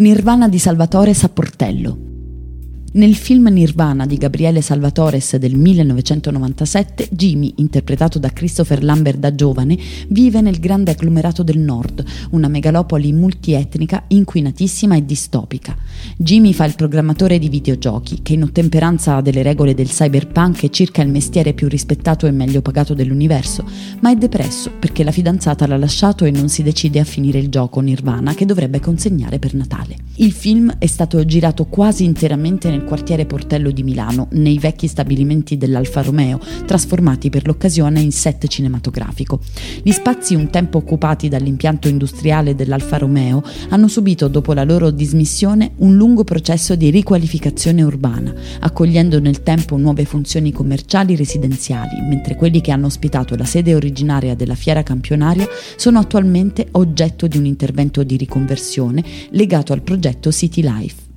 Nirvana di Salvatore Saportello. Nel film Nirvana di Gabriele Salvatores del 1997, Jimmy, interpretato da Christopher Lambert da giovane, vive nel grande agglomerato del nord, una megalopoli multietnica inquinatissima e distopica. Jimmy fa il programmatore di videogiochi, che in ottemperanza delle regole del cyberpunk è circa il mestiere più rispettato e meglio pagato dell'universo, ma è depresso perché la fidanzata l'ha lasciato e non si decide a finire il gioco Nirvana che dovrebbe consegnare per Natale. Il film è stato girato quasi interamente nel nel quartiere Portello di Milano, nei vecchi stabilimenti dell'Alfa Romeo, trasformati per l'occasione in set cinematografico. Gli spazi un tempo occupati dall'impianto industriale dell'Alfa Romeo hanno subito, dopo la loro dismissione, un lungo processo di riqualificazione urbana, accogliendo nel tempo nuove funzioni commerciali residenziali, mentre quelli che hanno ospitato la sede originaria della fiera campionaria sono attualmente oggetto di un intervento di riconversione legato al progetto City Life.